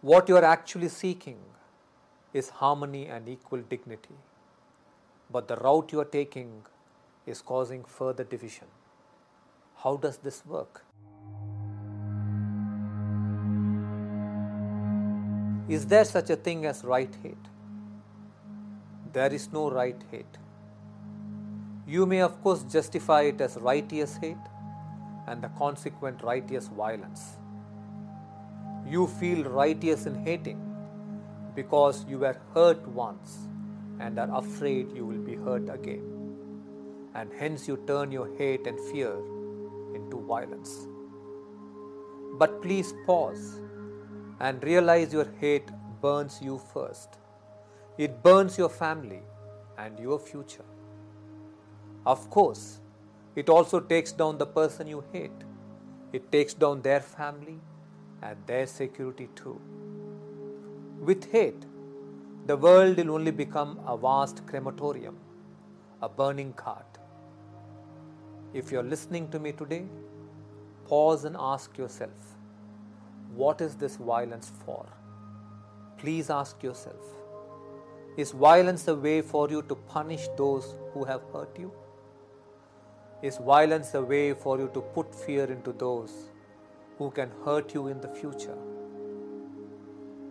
What you are actually seeking is harmony and equal dignity, but the route you are taking is causing further division. How does this work? Is there such a thing as right hate? There is no right hate. You may, of course, justify it as righteous hate and the consequent righteous violence. You feel righteous in hating because you were hurt once and are afraid you will be hurt again. And hence you turn your hate and fear into violence. But please pause and realize your hate burns you first. It burns your family and your future. Of course, it also takes down the person you hate. It takes down their family and their security too. With hate, the world will only become a vast crematorium, a burning cart. If you're listening to me today, pause and ask yourself what is this violence for? Please ask yourself Is violence a way for you to punish those who have hurt you? Is violence a way for you to put fear into those who can hurt you in the future?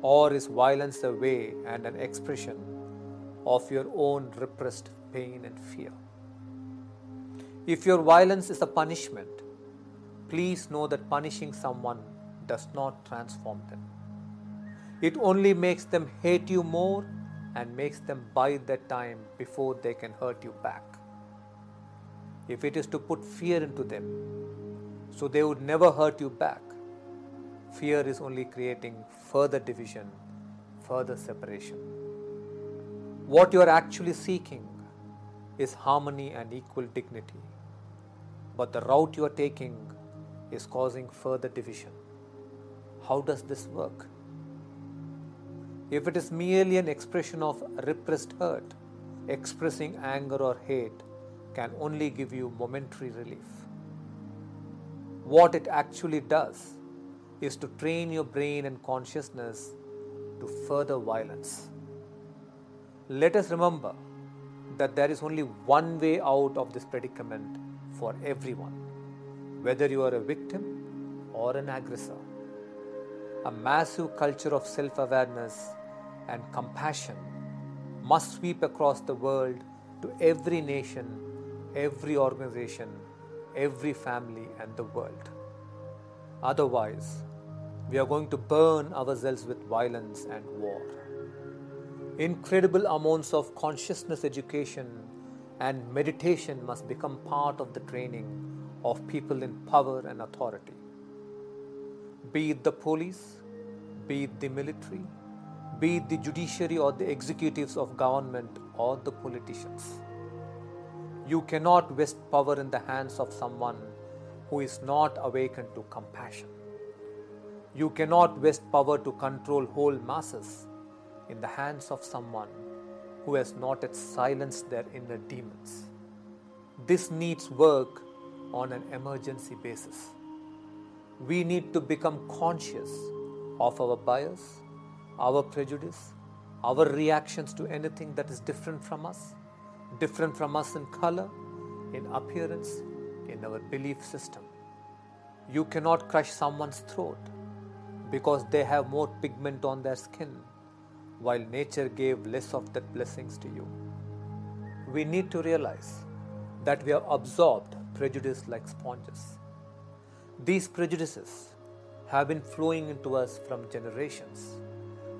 Or is violence a way and an expression of your own repressed pain and fear? If your violence is a punishment, please know that punishing someone does not transform them. It only makes them hate you more and makes them bide their time before they can hurt you back. If it is to put fear into them so they would never hurt you back, fear is only creating further division, further separation. What you are actually seeking is harmony and equal dignity, but the route you are taking is causing further division. How does this work? If it is merely an expression of repressed hurt, expressing anger or hate can only give you momentary relief. What it actually does is to train your brain and consciousness to further violence. Let us remember that there is only one way out of this predicament for everyone, whether you are a victim or an aggressor a massive culture of self awareness and compassion must sweep across the world to every nation, every organization, every family, and the world. Otherwise, we are going to burn ourselves with violence and war. Incredible amounts of consciousness education and meditation must become part of the training of people in power and authority be it the police, be it the military, be it the judiciary or the executives of government or the politicians. You cannot waste power in the hands of someone who is not awakened to compassion. You cannot waste power to control whole masses in the hands of someone who has not yet silenced their inner demons. This needs work on an emergency basis we need to become conscious of our bias, our prejudice, our reactions to anything that is different from us, different from us in color, in appearance, in our belief system. You cannot crush someone's throat because they have more pigment on their skin, while nature gave less of that blessings to you. We need to realize that we have absorbed prejudice like sponges these prejudices have been flowing into us from generations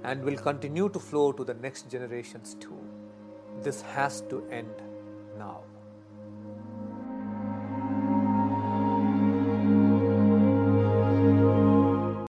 and will continue to flow to the next generations too. This has to end now.